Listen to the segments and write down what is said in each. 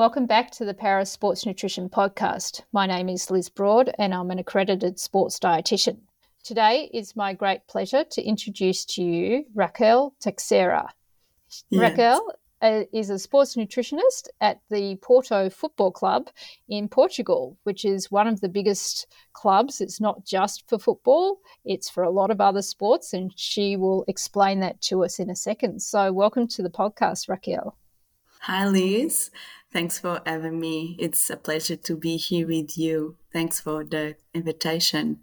Welcome back to the Para Sports Nutrition Podcast. My name is Liz Broad and I'm an accredited sports dietitian. Today is my great pleasure to introduce to you Raquel Teixeira. Yes. Raquel uh, is a sports nutritionist at the Porto Football Club in Portugal, which is one of the biggest clubs. It's not just for football, it's for a lot of other sports, and she will explain that to us in a second. So, welcome to the podcast, Raquel. Hi, Liz. Thanks for having me. It's a pleasure to be here with you. Thanks for the invitation.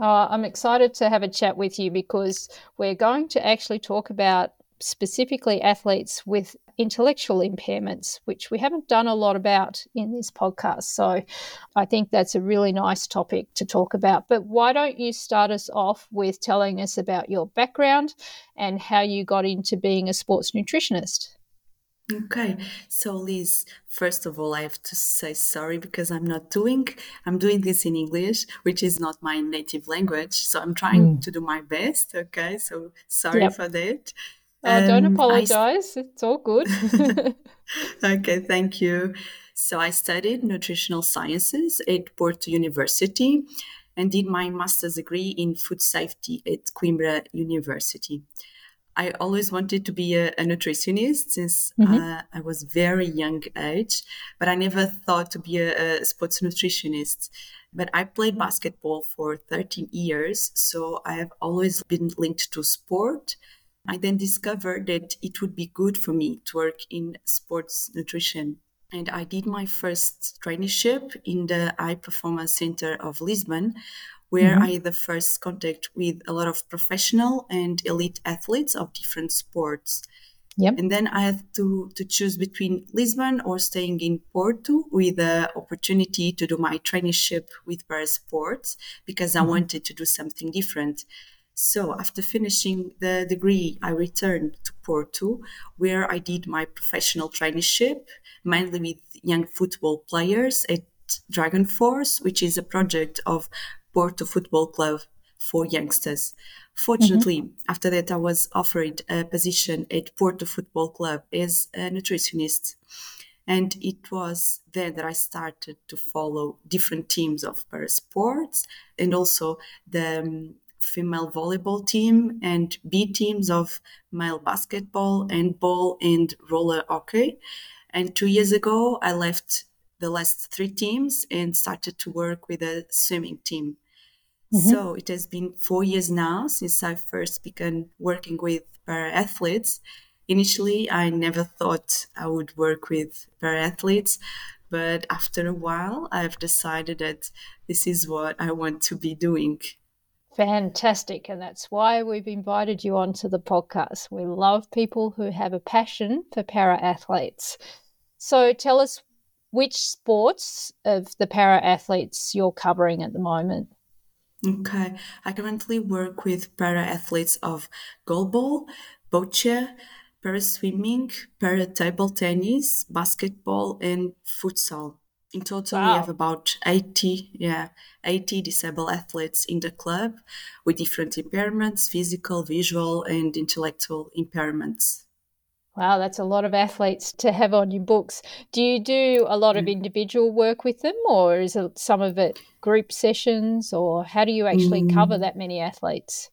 Oh, I'm excited to have a chat with you because we're going to actually talk about specifically athletes with intellectual impairments, which we haven't done a lot about in this podcast. So I think that's a really nice topic to talk about. But why don't you start us off with telling us about your background and how you got into being a sports nutritionist? Okay, so Liz, first of all, I have to say sorry because I'm not doing, I'm doing this in English, which is not my native language. So I'm trying mm. to do my best. Okay, so sorry yep. for that. Oh, don't um, apologize. St- it's all good. okay, thank you. So I studied nutritional sciences at Porto University and did my master's degree in food safety at Coimbra University. I always wanted to be a, a nutritionist since mm-hmm. uh, I was very young age, but I never thought to be a, a sports nutritionist. But I played basketball for 13 years, so I have always been linked to sport I then discovered that it would be good for me to work in sports nutrition. And I did my first traineeship in the High Performance Center of Lisbon, where mm-hmm. I had the first contact with a lot of professional and elite athletes of different sports. Yep. And then I had to, to choose between Lisbon or staying in Porto with the opportunity to do my traineeship with Para Sports because I mm-hmm. wanted to do something different. So after finishing the degree, I returned to Porto, where I did my professional traineeship, mainly with young football players at Dragon Force, which is a project of Porto Football Club for youngsters. Fortunately, mm-hmm. after that, I was offered a position at Porto Football Club as a nutritionist. And it was there that I started to follow different teams of para sports and also the um, female volleyball team and B teams of male basketball and ball and roller hockey. And two years ago, I left the last three teams and started to work with a swimming team. Mm-hmm. So it has been four years now since I first began working with para athletes. Initially, I never thought I would work with para athletes, but after a while, I've decided that this is what I want to be doing. Fantastic. And that's why we've invited you onto the podcast. We love people who have a passion for para athletes. So tell us which sports of the para athletes you're covering at the moment. Okay. I currently work with para athletes of goalball, boccia, para swimming, para table tennis, basketball, and futsal. In total, wow. we have about 80, yeah, 80 disabled athletes in the club with different impairments, physical, visual, and intellectual impairments. Wow, that's a lot of athletes to have on your books. Do you do a lot of mm. individual work with them, or is it some of it group sessions, or how do you actually mm. cover that many athletes?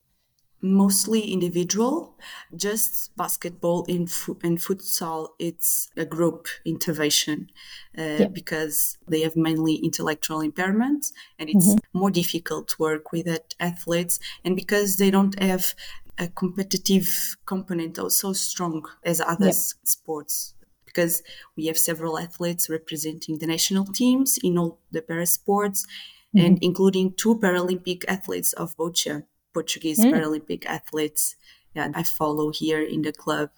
mostly individual. Just basketball and, fu- and futsal, it's a group intervention uh, because they have mainly intellectual impairments and it's mm-hmm. more difficult to work with athletes. And because they don't have a competitive component so strong as other yep. sports because we have several athletes representing the national teams in all the para sports mm-hmm. and including two Paralympic athletes of boccia. Portuguese mm. Paralympic athletes yeah, I follow here in the club.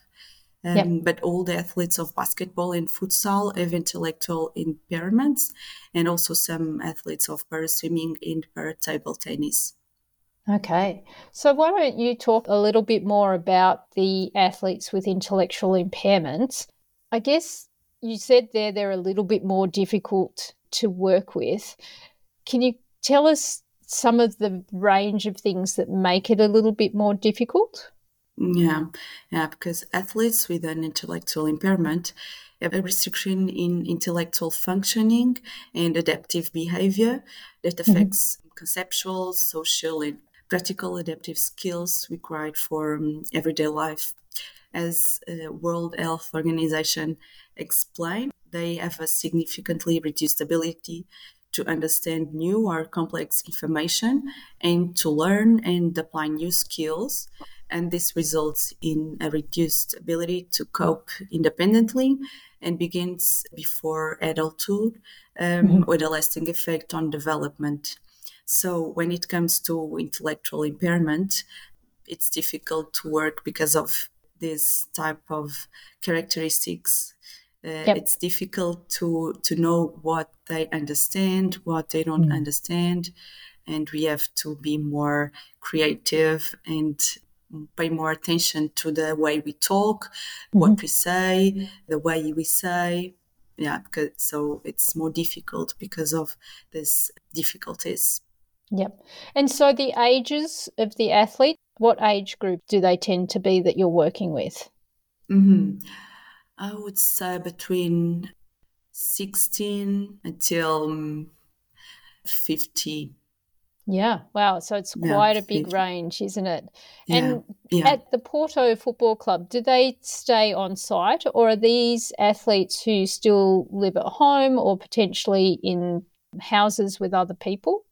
Um, yep. But all the athletes of basketball and futsal have intellectual impairments, and also some athletes of para swimming and para table tennis. Okay, so why don't you talk a little bit more about the athletes with intellectual impairments? I guess you said there they're a little bit more difficult to work with. Can you tell us some of the range of things that make it a little bit more difficult? Yeah, yeah, because athletes with an intellectual impairment have a restriction in intellectual functioning and adaptive behavior that mm-hmm. affects mm-hmm. conceptual, social, and practical adaptive skills required for um, everyday life. As uh, World Health Organization explained, they have a significantly reduced ability to understand new or complex information and to learn and apply new skills and this results in a reduced ability to cope independently and begins before adulthood um, mm-hmm. with a lasting effect on development. So, when it comes to intellectual impairment, it's difficult to work because of this type of characteristics. Uh, yep. It's difficult to to know what they understand, what they don't mm. understand, and we have to be more creative and pay more attention to the way we talk, mm-hmm. what we say, the way we say. Yeah, because so it's more difficult because of these difficulties. Yep. And so the ages of the athlete, what age group do they tend to be that you're working with? Mm-hmm. I would say between 16 until um, 50 yeah, wow. So it's quite yeah, a big range, isn't it? And yeah, yeah. at the Porto Football Club, do they stay on site or are these athletes who still live at home or potentially in houses with other people?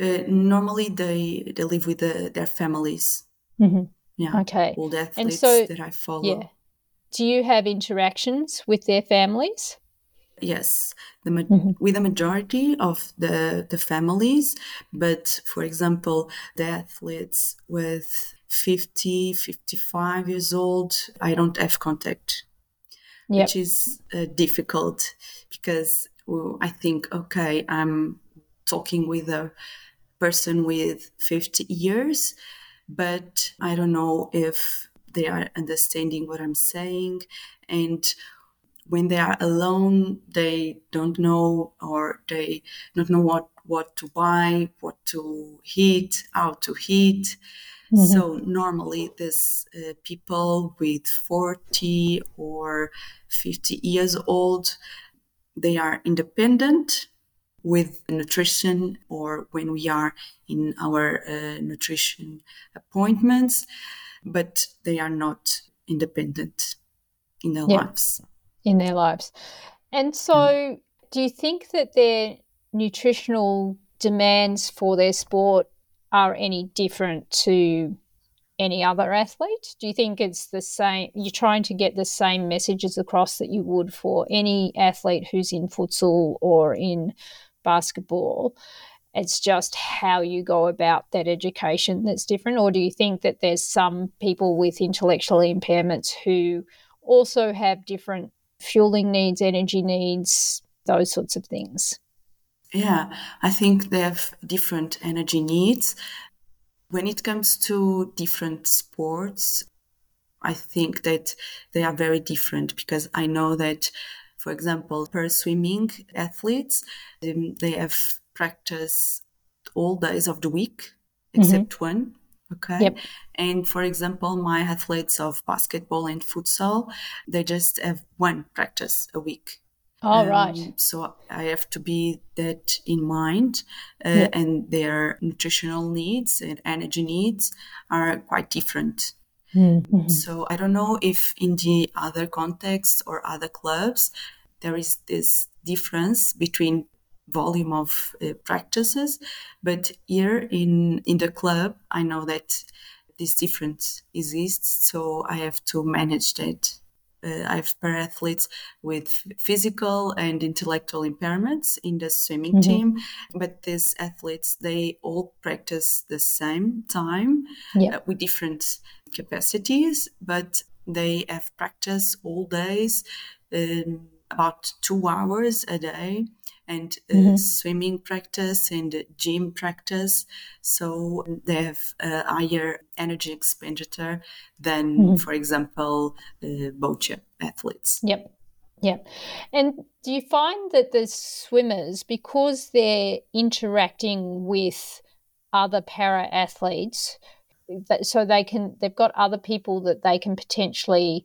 Uh, normally they, they live with the, their families. Mm-hmm. Yeah. Okay. All the athletes and so, that I follow. Yeah. Do you have interactions with their families? Yes, the ma- mm-hmm. with the majority of the the families, but for example, the athletes with 50, 55 years old, I don't have contact, yep. which is uh, difficult because well, I think, okay, I'm talking with a person with 50 years, but I don't know if they are understanding what I'm saying and when they are alone, they don't know or they don't know what, what to buy, what to heat, how to heat. Mm-hmm. So normally, these uh, people with 40 or 50 years old, they are independent with nutrition or when we are in our uh, nutrition appointments, but they are not independent in their yeah. lives in their lives. And so, mm. do you think that their nutritional demands for their sport are any different to any other athlete? Do you think it's the same? You're trying to get the same messages across that you would for any athlete who's in futsal or in basketball? It's just how you go about that education that's different? Or do you think that there's some people with intellectual impairments who also have different fueling needs, energy needs, those sorts of things? Yeah, I think they have different energy needs. When it comes to different sports, I think that they are very different because I know that, for example, para swimming athletes, um, they have practice all days of the week mm-hmm. except mm-hmm. one. Okay. Yep. And for example, my athletes of basketball and futsal, they just have one practice a week. All um, right. So I have to be that in mind, uh, yep. and their nutritional needs and energy needs are quite different. Mm-hmm. So I don't know if in the other contexts or other clubs there is this difference between volume of uh, practices but here in in the club i know that this difference exists so i have to manage that uh, i have para athletes with physical and intellectual impairments in the swimming mm-hmm. team but these athletes they all practice the same time yeah. uh, with different capacities but they have practice all days um, about two hours a day and uh, mm-hmm. swimming practice and gym practice. So they have a higher energy expenditure than, mm-hmm. for example, uh, boccia athletes. Yep. Yeah. And do you find that the swimmers, because they're interacting with other para athletes so they can they've got other people that they can potentially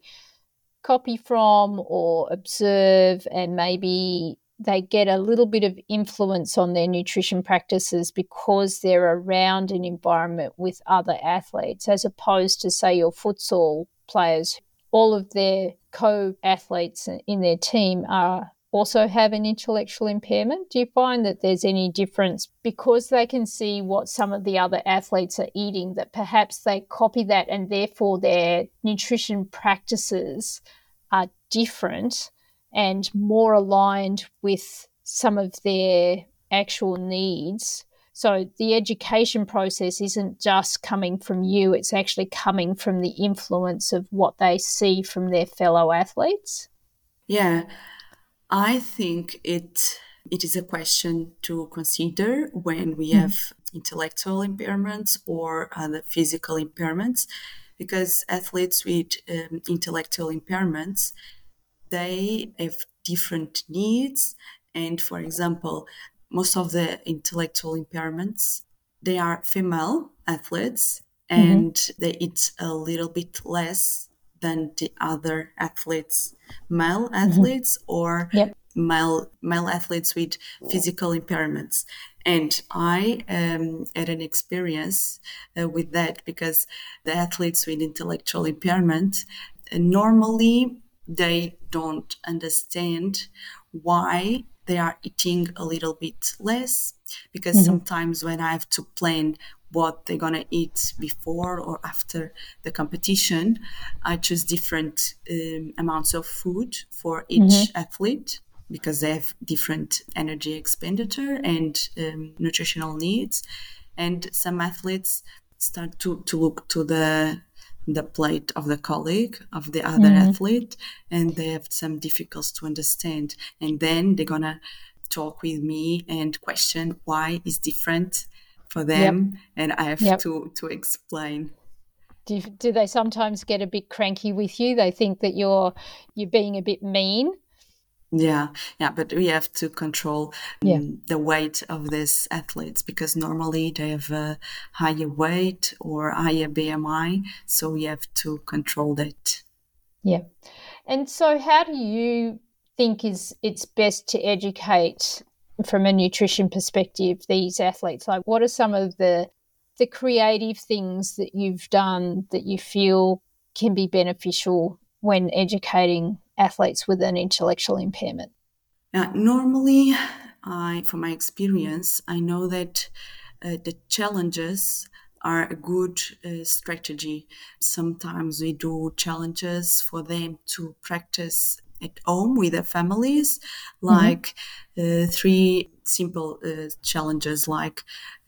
copy from or observe and maybe they get a little bit of influence on their nutrition practices because they're around an environment with other athletes, as opposed to, say, your futsal players. All of their co athletes in their team are also have an intellectual impairment? Do you find that there's any difference because they can see what some of the other athletes are eating that perhaps they copy that and therefore their nutrition practices are different and more aligned with some of their actual needs? So the education process isn't just coming from you, it's actually coming from the influence of what they see from their fellow athletes. Yeah, I think it it is a question to consider when we mm-hmm. have intellectual impairments or other physical impairments, because athletes with um, intellectual impairments they have different needs, and for example, most of the intellectual impairments they are female athletes mm-hmm. and mm-hmm. they eat a little bit less than the other athletes, male mm-hmm. athletes mm-hmm. or yep. male male athletes with physical impairments. And I um, had an experience uh, with that because the athletes with intellectual impairment uh, normally they don't understand why they are eating a little bit less because mm-hmm. sometimes when I have to plan what they're gonna eat before or after the competition. I choose different um, amounts of food for each mm-hmm. athlete because they have different energy expenditure and um, nutritional needs. And some athletes start to, to look to the the plate of the colleague of the other mm-hmm. athlete and they have some difficulties to understand and then they're gonna talk with me and question why is different for them yep. and I have yep. to to explain. Do, do they sometimes get a bit cranky with you? They think that you're you're being a bit mean. Yeah, yeah, but we have to control yeah. um, the weight of these athletes because normally they have a higher weight or higher BMI, so we have to control that. Yeah, and so how do you think is it's best to educate from a nutrition perspective these athletes like what are some of the the creative things that you've done that you feel can be beneficial when educating athletes with an intellectual impairment? Uh, normally i from my experience i know that uh, the challenges are a good uh, strategy. Sometimes we do challenges for them to practice at home with their families, mm-hmm. like mm-hmm. uh, three simple uh, challenges like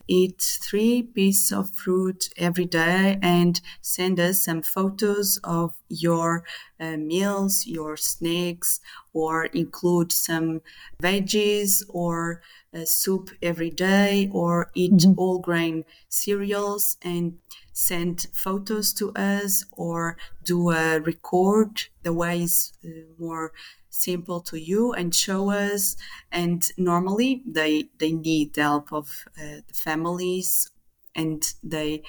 eat three pieces of fruit every day and send us some photos of your uh, meals, your snacks, or include some veggies or uh, soup every day, or eat mm-hmm. all grain cereals and send photos to us or do a record the way is uh, more simple to you and show us and normally they they need the help of uh, the families and they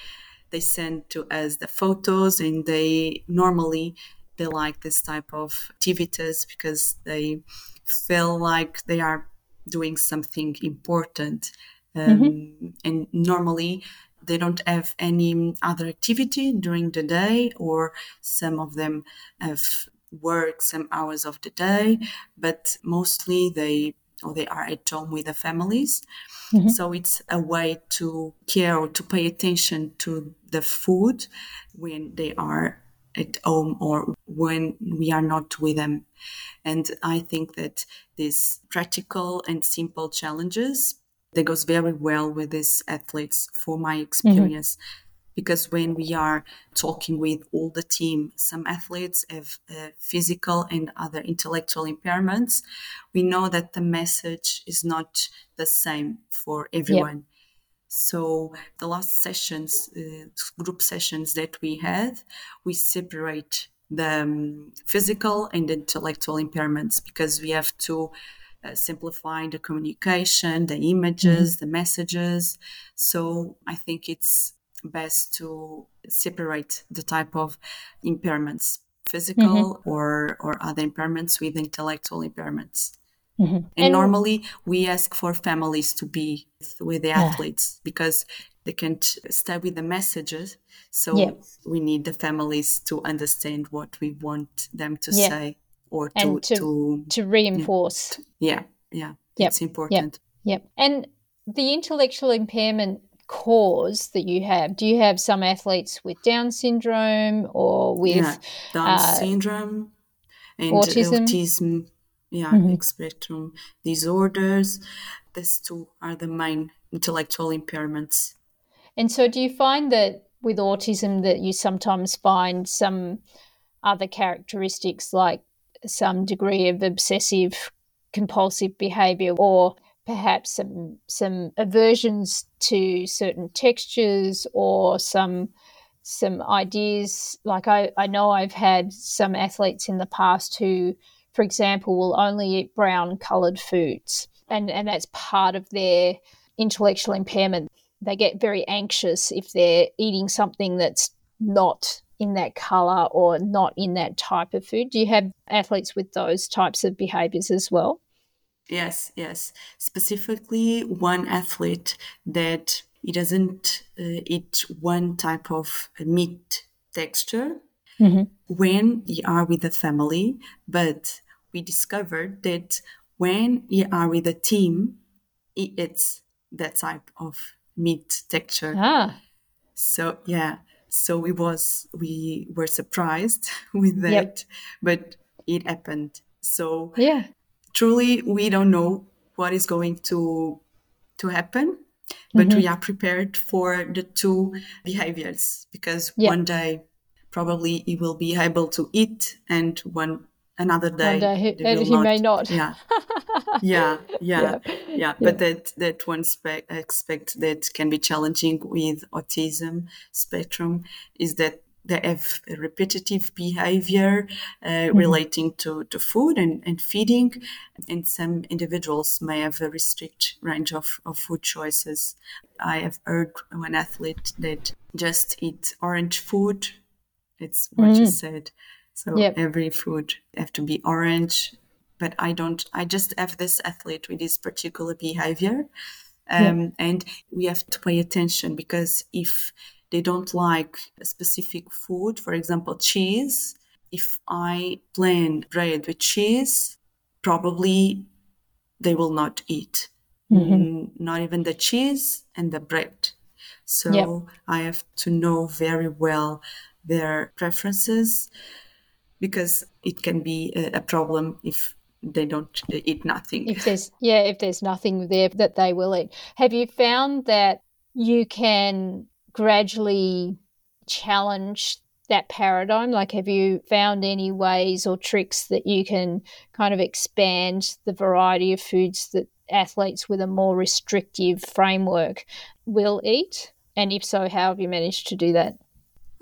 they send to us the photos and they normally they like this type of activities because they feel like they are doing something important um, mm-hmm. and normally they don't have any other activity during the day, or some of them have work some hours of the day, but mostly they or they are at home with their families. Mm-hmm. So it's a way to care or to pay attention to the food when they are at home or when we are not with them. And I think that these practical and simple challenges that goes very well with these athletes for my mm-hmm. experience. Mm-hmm. Because when we are talking with all the team, some athletes have uh, physical and other intellectual impairments. We know that the message is not the same for everyone. Yep. So the last sessions, uh, group sessions that we had, we separate the um, physical and intellectual impairments because we have to uh, simplifying the communication, the images, mm-hmm. the messages. So I think it's best to separate the type of impairments physical mm-hmm. or or other impairments with intellectual impairments mm-hmm. and, and, normally we ask for families to be with the athletes yeah. because they can't stay with the messages so yeah. we need the families to understand what we want them to yeah. say or to to, to, to reinforce yeah yeah yep. it's important yep. yep and the intellectual impairment cause that you have do you have some athletes with down syndrome or with yeah, down uh, syndrome and autism, autism yeah mm-hmm. spectrum disorders these two are the main intellectual impairments and so do you find that with autism that you sometimes find some other characteristics like some degree of obsessive compulsive behavior or perhaps some some aversions to certain textures or some some ideas like I, I know I've had some athletes in the past who, for example, will only eat brown coloured foods and, and that's part of their intellectual impairment. They get very anxious if they're eating something that's not in that colour or not in that type of food. Do you have athletes with those types of behaviours as well? Yes, yes. Specifically, one athlete that he doesn't uh, eat one type of meat texture mm-hmm. when you are with the family, but we discovered that when you are with a team, eats that type of meat texture. Ah. So yeah, so we was we were surprised with that, yep. but it happened. So yeah, truly we don't know what is going to to happen but mm-hmm. we are prepared for the two behaviors because yeah. one day probably he will be able to eat and one another day, one day he, he not. may not yeah yeah yeah yeah, yeah. but that that one spe- aspect that can be challenging with autism spectrum is that they have repetitive behavior uh, mm-hmm. relating to, to food and, and feeding. And some individuals may have a restrict range of, of food choices. I have heard one athlete that just eat orange food. It's what mm. you said. So yep. every food have to be orange. But I don't, I just have this athlete with this particular behavior. Um, yep. And we have to pay attention because if they don't like a specific food, for example, cheese. If I blend bread with cheese, probably they will not eat. Mm-hmm. Not even the cheese and the bread. So yep. I have to know very well their preferences because it can be a, a problem if they don't eat nothing. If there's yeah, if there's nothing there that they will eat. Have you found that you can gradually challenge that paradigm? Like, have you found any ways or tricks that you can kind of expand the variety of foods that athletes with a more restrictive framework will eat? And if so, how have you managed to do that?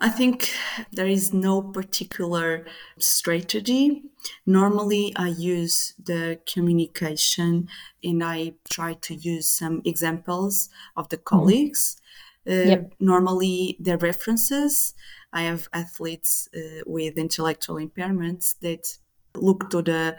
I think there is no particular strategy. Normally, I use the communication and I try to use some examples of the mm-hmm. colleagues. Mm-hmm yep. Uh, normally, the references. I have athletes uh, with intellectual impairments that look to the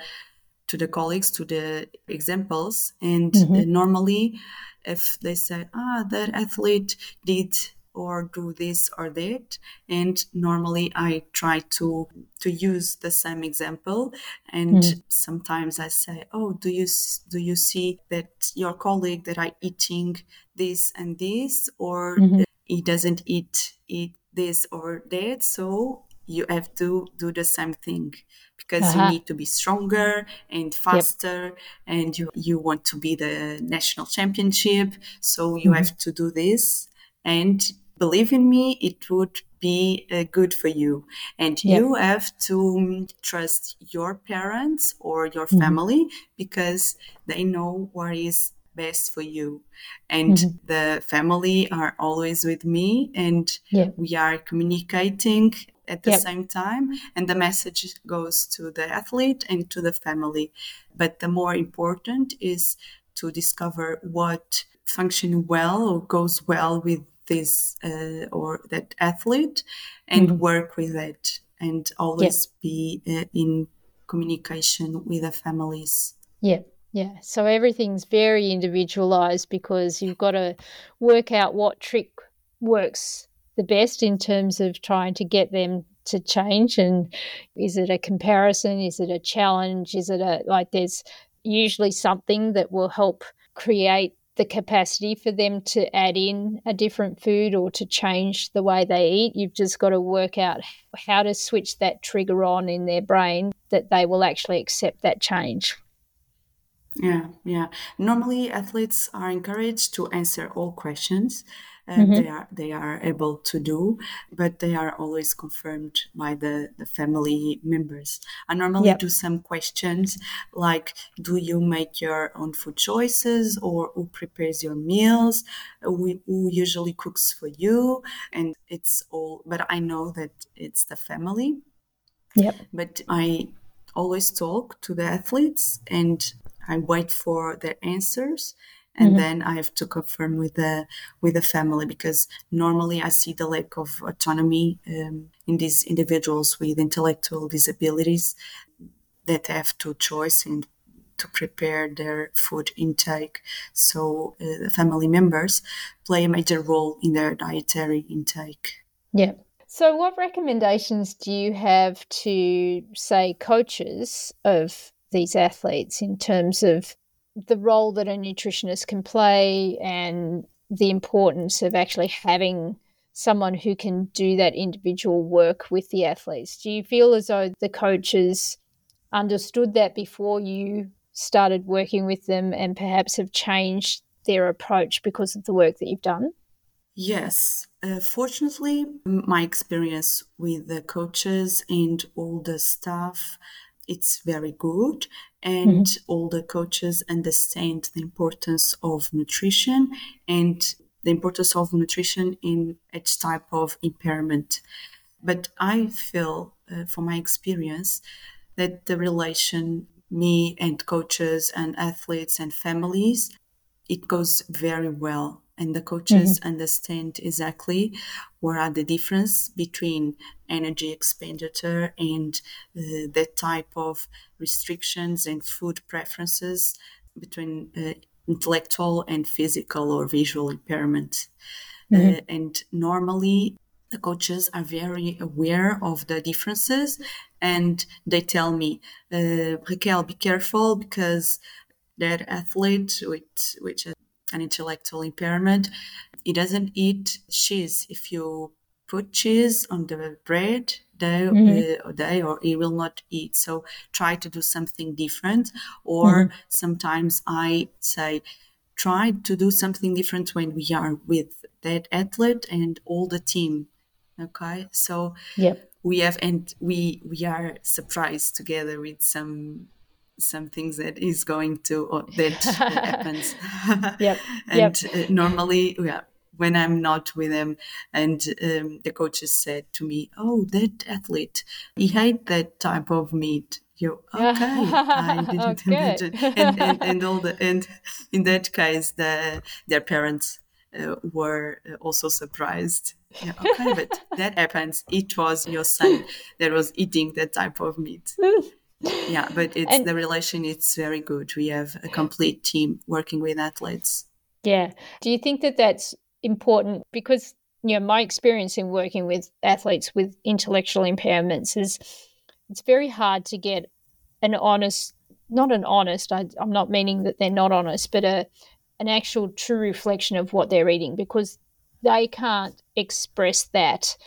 to the colleagues to the examples, and mm-hmm. normally, if they say, "Ah, that athlete did or do this or that and normally i try to to use the same example and mm. sometimes i say oh do you do you see that your colleague that i eating this and this or mm-hmm. he doesn't eat eat this or that so you have to do the same thing because uh-huh. you need to be stronger and faster yep. and you, you want to be the national championship so you mm-hmm. have to do this and believe in me, it would be uh, good for you. And yeah. you have to um, trust your parents or your mm-hmm. family because they know what is best for you. And mm-hmm. the family are always with me and yeah. we are communicating at the yep. same time and the message goes to the athlete and to the family but the more important is to discover what function well or goes well with this uh, or that athlete and mm-hmm. work with it and always be uh, in communication with the families. Yeah. Yeah, so everything's very individualized because you've got to work out what trick works the best in terms of trying to get them to change. And is it a comparison? Is it a challenge? Is it a like there's usually something that will help create the capacity for them to add in a different food or to change the way they eat. You've just got to work out how to switch that trigger on in their brain that they will actually accept that change. Yeah, yeah. Normally, athletes are encouraged to answer all questions mm-hmm. they are they are able to do, but they are always confirmed by the, the family members. I normally yep. do some questions like, do you make your own food choices, or who prepares your meals, who, who usually cooks for you, and it's all. But I know that it's the family. Yep. But I always talk to the athletes and I wait for their answers and mm-hmm. then I have to confirm with the with the family because normally I see the lack of autonomy um, in these individuals with intellectual disabilities that have to choice and to prepare their food intake. So uh, family members play a major role in their dietary intake. Yeah. So, what recommendations do you have to, say, coaches of these athletes in terms of the role that a nutritionist can play and the importance of actually having someone who can do that individual work with the athletes. Do you feel as though the coaches understood that before you started working with them and perhaps have changed their approach because of the work that you've done? Yes. Uh, fortunately, my experience with the coaches and all the staff it's very good. And mm-hmm. all the coaches understand the importance of nutrition and the importance of nutrition in each type of impairment. But i feel uh, from my experience that the relation me and coaches and athletes and families it goes very well and the coaches mm-hmm. understand exactly what are the difference between energy expenditure and uh, that type of restrictions and food preferences between uh, intellectual and physical or visual impairment mm-hmm. uh, and normally the coaches are very aware of the differences and they tell me uh, raquel be careful because that athlete with which an intellectual impairment. He doesn't eat cheese. If you put cheese on the bread, they, mm-hmm. uh, they or he will not eat. So try to do something different. Or mm-hmm. sometimes I say, try to do something different when we are with that athlete and all the team. Okay, so yep. we have and we we are surprised together with some some things that is going to or that happens. yep. and yep. Uh, normally, yeah, when I'm not with them, and um, the coaches said to me, "Oh, that athlete, he ate that type of meat." You okay? I didn't imagine, and, and, and all the and in that case, the their parents uh, were also surprised. Yeah, okay, but that happens. It was your son that was eating that type of meat yeah but it's and, the relation it's very good. We have a complete team working with athletes. Yeah. Do you think that that's important? Because you know my experience in working with athletes with intellectual impairments is it's very hard to get an honest not an honest I, i'm not meaning that they're not honest but a an actual true reflection of what they're eating because they can't express that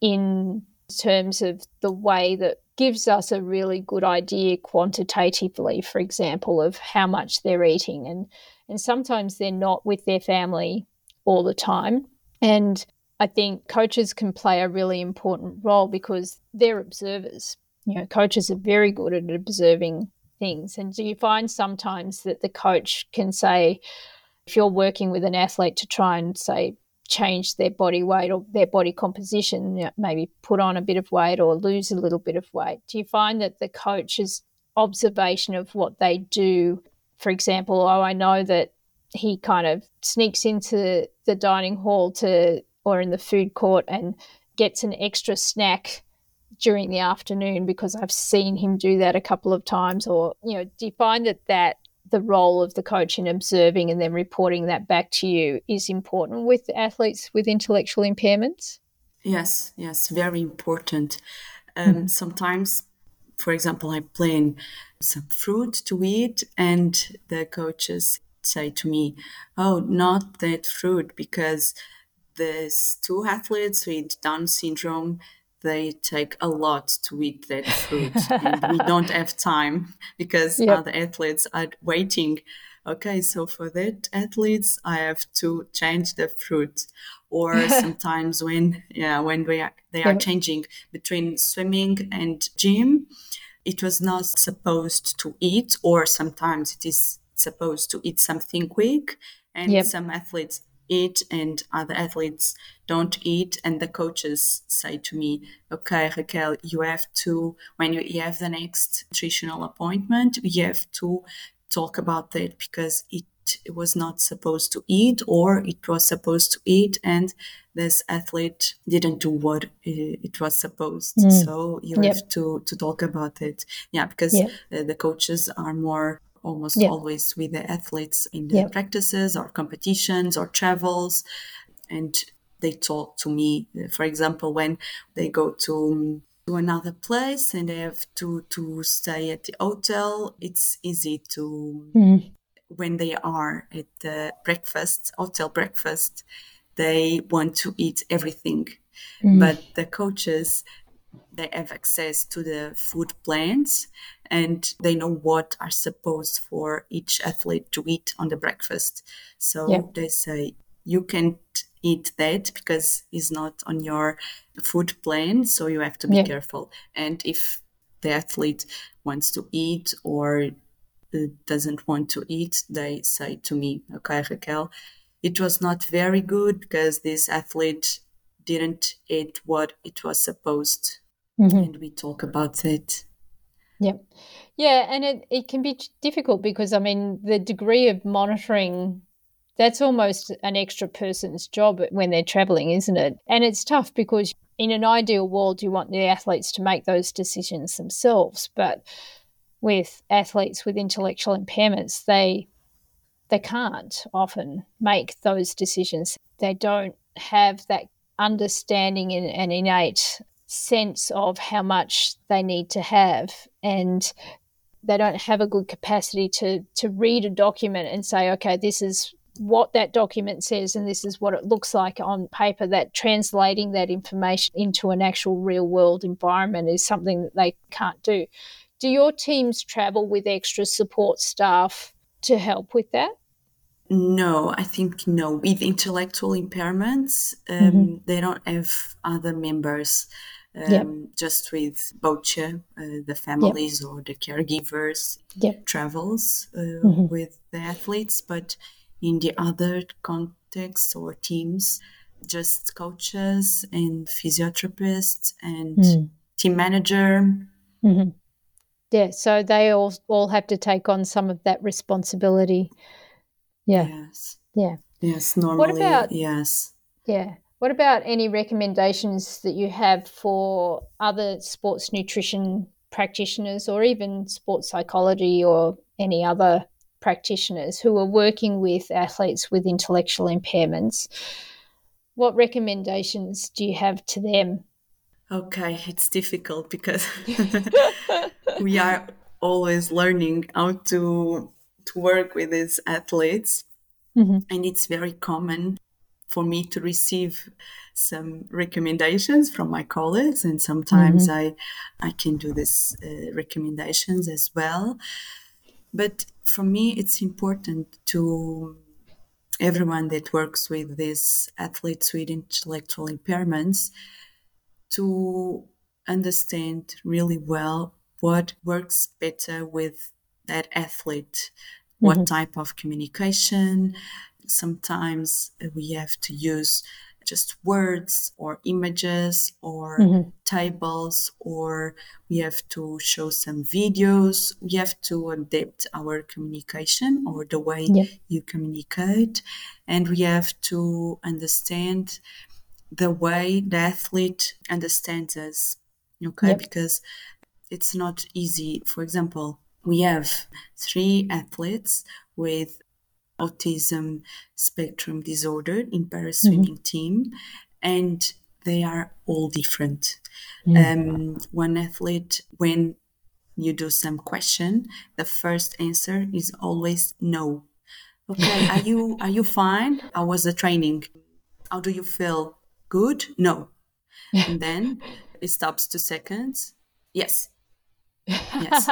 in terms of the way that gives us a really good idea quantitatively, for example, of how much they're eating. And, and sometimes they're not with their family all the time. And I think coaches can play a really important role because they're observers. You know, coaches are very good at observing things. And do you find sometimes that the coach can say, if you're working with an athlete to try and say, change their body weight or their body composition, you know, maybe put on a bit of weight or lose a little bit of weight? Do you find that the coach's observation of what they do, for example, oh, I know that he kind of sneaks into the dining hall to or in the food court and gets an extra snack during the afternoon because I've seen him do that a couple of times or you know do you find that that the role of the coach in observing and then reporting that back to you is important with athletes with intellectual impairments yes yes very important um, mm-hmm. sometimes for example i plan some fruit to eat and the coaches say to me oh not that fruit because there's two athletes with down syndrome they take a lot to eat that food. and we don't have time because yep. other athletes are waiting okay so for that athletes i have to change the fruit or sometimes when yeah when we are, they are changing between swimming and gym it was not supposed to eat or sometimes it is supposed to eat something quick and yep. some athletes eat and other athletes don't eat and the coaches say to me okay raquel you have to when you have the next nutritional appointment you have to talk about that because it, it was not supposed to eat or it was supposed to eat and this athlete didn't do what it was supposed mm. so you yep. have to to talk about it yeah because yep. the, the coaches are more almost yeah. always with the athletes in their yeah. practices or competitions or travels. And they talk to me, for example, when they go to to another place and they have to to stay at the hotel it's easy to mm. when they are at the breakfast hotel breakfast they want to eat everything mm. but the coaches they have access to the food plans and they know what are supposed for each athlete to eat on the breakfast. So yeah. they say you can't eat that because it's not on your food plan, so you have to be yeah. careful. And if the athlete wants to eat or uh, doesn't want to eat, they say to me, okay, Raquel, it was not very good because this athlete didn't eat what it was supposed. Mm-hmm. And we talk about it yeah. Yeah. And it, it can be difficult because, I mean, the degree of monitoring, that's almost an extra person's job when they're traveling, isn't it? And it's tough because in an ideal world, you want the athletes to make those decisions themselves. But with athletes with intellectual impairments, they they can't often make those decisions. They don't have that understanding and, and innate sense of how much they need to have and they don't have a good capacity to to read a document and say okay this is what that document says and this is what it looks like on paper that translating that information into an actual real world environment is something that they can't do do your teams travel with extra support staff to help with that no, I think no. With intellectual impairments, um, mm-hmm. they don't have other members um, yep. just with boccia, uh, the families yep. or the caregivers yep. travels uh, mm-hmm. with the athletes, but in the other contexts or teams, just coaches and physiotherapists and mm. team manager. Mm-hmm. Yeah, so they all all have to take on some of that responsibility. Yeah. Yes. Yeah. Yes. Normally. What about yes. Yeah. What about any recommendations that you have for other sports nutrition practitioners or even sports psychology or any other practitioners who are working with athletes with intellectual impairments? What recommendations do you have to them? Okay, it's difficult because we are always learning how to to work with these athletes mm-hmm. and it's very common for me to receive some recommendations from my colleagues and sometimes mm-hmm. i i can do this uh, recommendations as well but for me it's important to everyone that works with these athletes with intellectual impairments to understand really well what works better with that athlete what mm-hmm. type of communication sometimes we have to use just words or images or mm-hmm. tables, or we have to show some videos. We have to adapt our communication or the way yep. you communicate. And we have to understand the way the athlete understands us. Okay, yep. because it's not easy. For example, we have three athletes with autism spectrum disorder in para swimming mm-hmm. team, and they are all different. Mm-hmm. Um, one athlete, when you do some question, the first answer is always no. Okay, are you are you fine? How was the training? How do you feel? Good? No. And then it stops two seconds. Yes. Yes.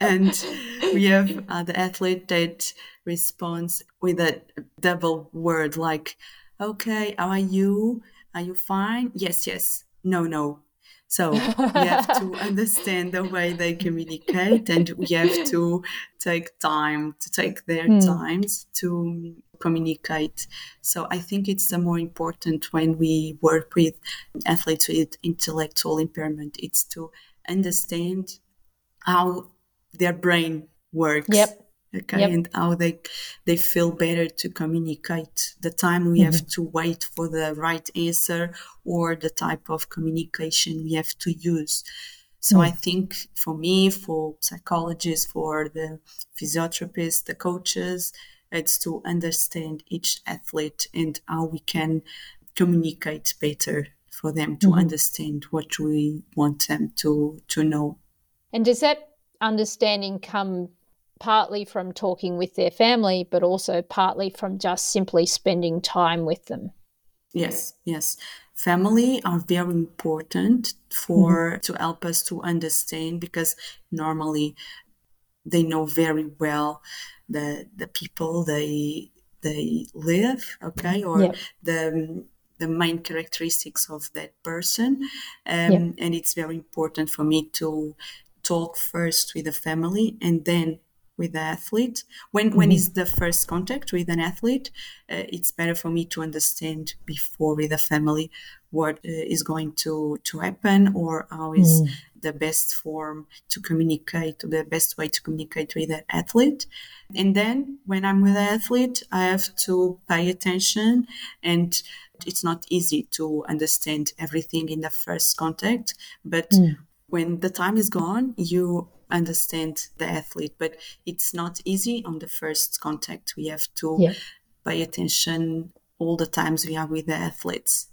and we have uh, the athlete that responds with a double word like, okay, how are you? Are you fine? Yes, yes. No, no. So we have to understand the way they communicate and we have to take time to take their mm. times to communicate. So I think it's the more important when we work with athletes with intellectual impairment. It's to understand how their brain works. Yep. Okay, yep. and how they they feel better to communicate. The time we mm-hmm. have to wait for the right answer or the type of communication we have to use. So mm. I think for me, for psychologists, for the physiotherapists, the coaches, it's to understand each athlete and how we can communicate better for them to mm-hmm. understand what we want them to to know. And does that understanding come partly from talking with their family, but also partly from just simply spending time with them? Yes, yes. Family are very important for mm-hmm. to help us to understand because normally they know very well the the people they they live, okay, or the the main characteristics of that person, um, and it's very important for me to talk first with the family and then with the athlete when mm-hmm. when is the first contact with an athlete uh, it's better for me to understand before with the family what uh, is going to to happen or how is mm. the best form to communicate the best way to communicate with the athlete and then when i'm with the athlete i have to pay attention and it's not easy to understand everything in the first contact but mm when the time is gone, you understand the athlete, but it's not easy on the first contact. We have to yeah. pay attention all the times we are with the athletes.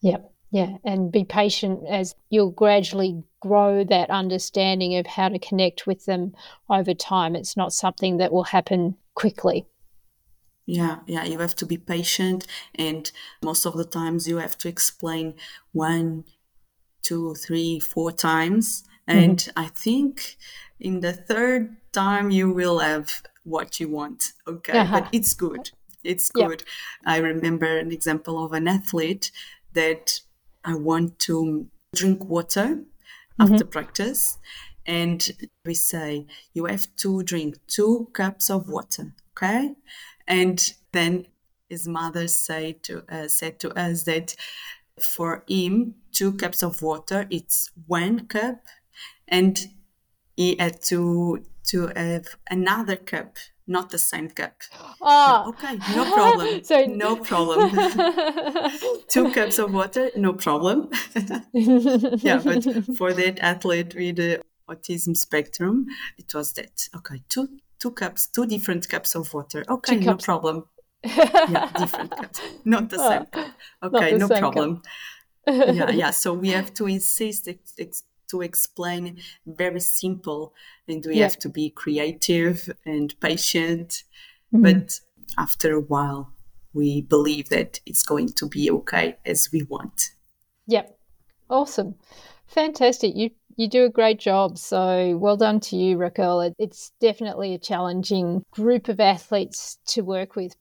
Yeah, yeah, and be patient as you'll gradually grow that understanding of how to connect with them over time. It's not something that will happen quickly. Yeah, yeah, you have to be patient, and most of the times you have to explain one two, three, four times. Mm-hmm. And mm-hmm. I think in the third time you will have what you want. Okay. Uh-huh. But it's good. It's good. Yep. I remember an example of an athlete that I want to drink water mm-hmm. after practice. And we say, you have to drink two cups of water. Okay. And then his mother say to, uh, said to us that for him, two cups of water, it's one cup, and he had to to have another cup, not the same cup. Oh. okay, no problem. No problem. two cups of water, no problem. yeah, but for that athlete with the autism spectrum, it was that. Okay, two two cups, two different cups of water. Okay, no problem yeah, different cups, not the same cup. Okay, no problem. yeah, yeah. So we have to insist ex- ex- to explain very simple, and we yeah. have to be creative and patient. Mm-hmm. But after a while, we believe that it's going to be okay as we want. Yep, awesome, fantastic. You you do a great job. So well done to you, Raquel. It's definitely a challenging group of athletes to work with,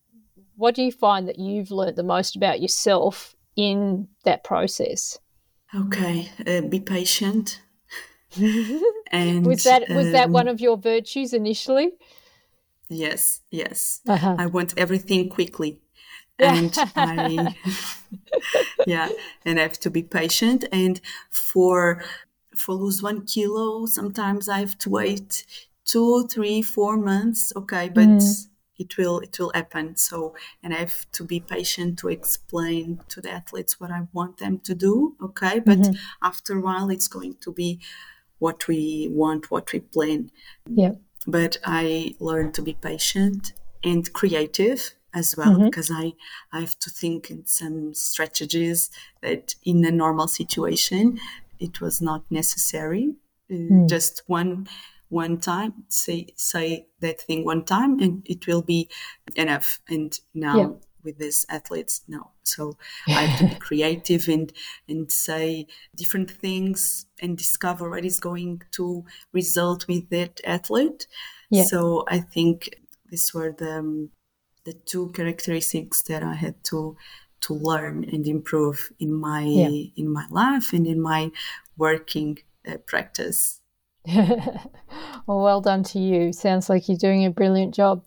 what do you find that you've learned the most about yourself in that process? Okay, uh, be patient. and was that was um, that one of your virtues initially? Yes, yes. Uh-huh. I want everything quickly. and I, yeah, and I have to be patient. And for for lose one kilo, sometimes I have to wait two, three, four months. Okay, but mm. It will it will happen. So, and I have to be patient to explain to the athletes what I want them to do. Okay, but mm-hmm. after a while, it's going to be what we want, what we plan. Yeah. But I learned to be patient and creative as well mm-hmm. because I, I have to think in some strategies that in a normal situation it was not necessary. Uh, mm. Just one one time say say that thing one time and it will be enough. And now yeah. with these athletes, no. So I have to be creative and and say different things and discover what is going to result with that athlete. Yeah. So I think these were the um, the two characteristics that I had to to learn and improve in my yeah. in my life and in my working uh, practice. well, well done to you. Sounds like you're doing a brilliant job.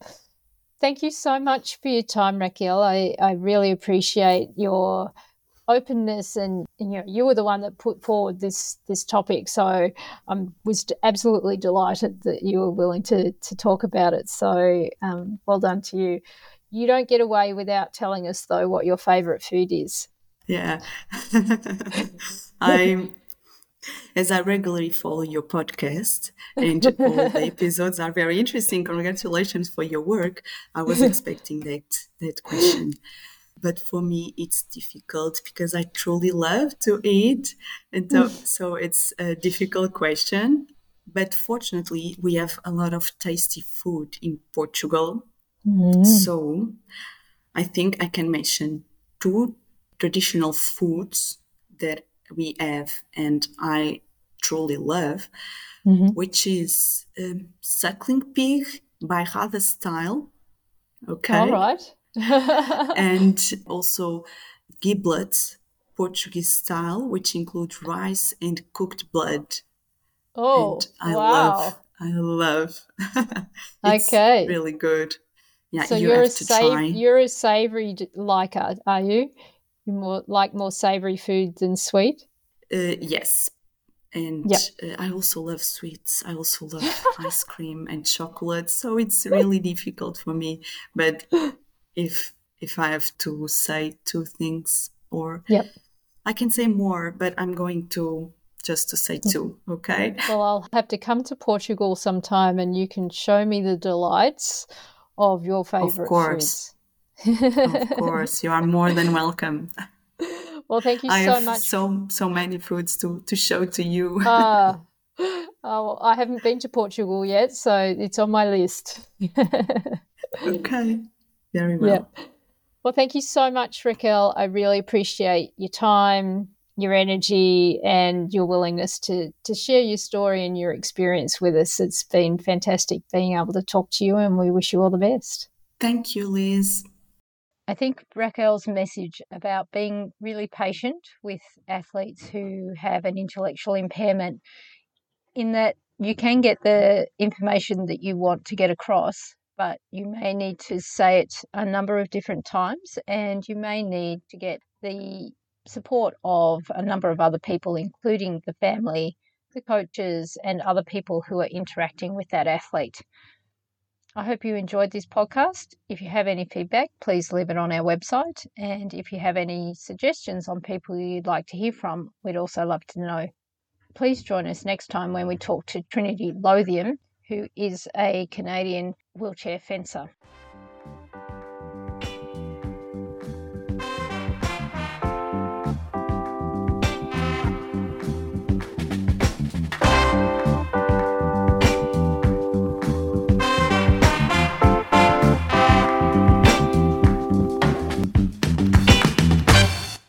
Thank you so much for your time, Raquel. I, I really appreciate your openness and you know you were the one that put forward this this topic so I um, was absolutely delighted that you were willing to to talk about it so um, well done to you you don't get away without telling us though what your favorite food is yeah i as I regularly follow your podcast and all the episodes are very interesting. Congratulations for your work. I was expecting that that question but for me it's difficult because I truly love to eat, and so, so it's a difficult question. But fortunately, we have a lot of tasty food in Portugal. Mm. So I think I can mention two traditional foods that we have and I truly love, mm-hmm. which is um, suckling pig bairrada style. Okay. All right. and also giblets, Portuguese style, which include rice and cooked blood. Oh, and I wow. love, I love. okay, really good. Yeah, so you are a sav- you're a savory liker, are you? You more like more savory food than sweet. Uh, yes, and yep. uh, I also love sweets. I also love ice cream and chocolate. So it's really difficult for me. But if if I have to say two things or yep. I can say more, but I'm going to just to say two, okay? Well, I'll have to come to Portugal sometime and you can show me the delights of your favorite of course. foods. Of course, you are more than welcome. Well, thank you I so have much. So so many foods to to show to you. uh, oh, I haven't been to Portugal yet, so it's on my list. okay. Very well. Yeah. Well, thank you so much, Raquel. I really appreciate your time, your energy, and your willingness to to share your story and your experience with us. It's been fantastic being able to talk to you, and we wish you all the best. Thank you, Liz. I think Raquel's message about being really patient with athletes who have an intellectual impairment, in that you can get the information that you want to get across, but you may need to say it a number of different times and you may need to get the support of a number of other people, including the family, the coaches, and other people who are interacting with that athlete. I hope you enjoyed this podcast. If you have any feedback, please leave it on our website. And if you have any suggestions on people you'd like to hear from, we'd also love to know. Please join us next time when we talk to Trinity Lothian, who is a Canadian wheelchair fencer.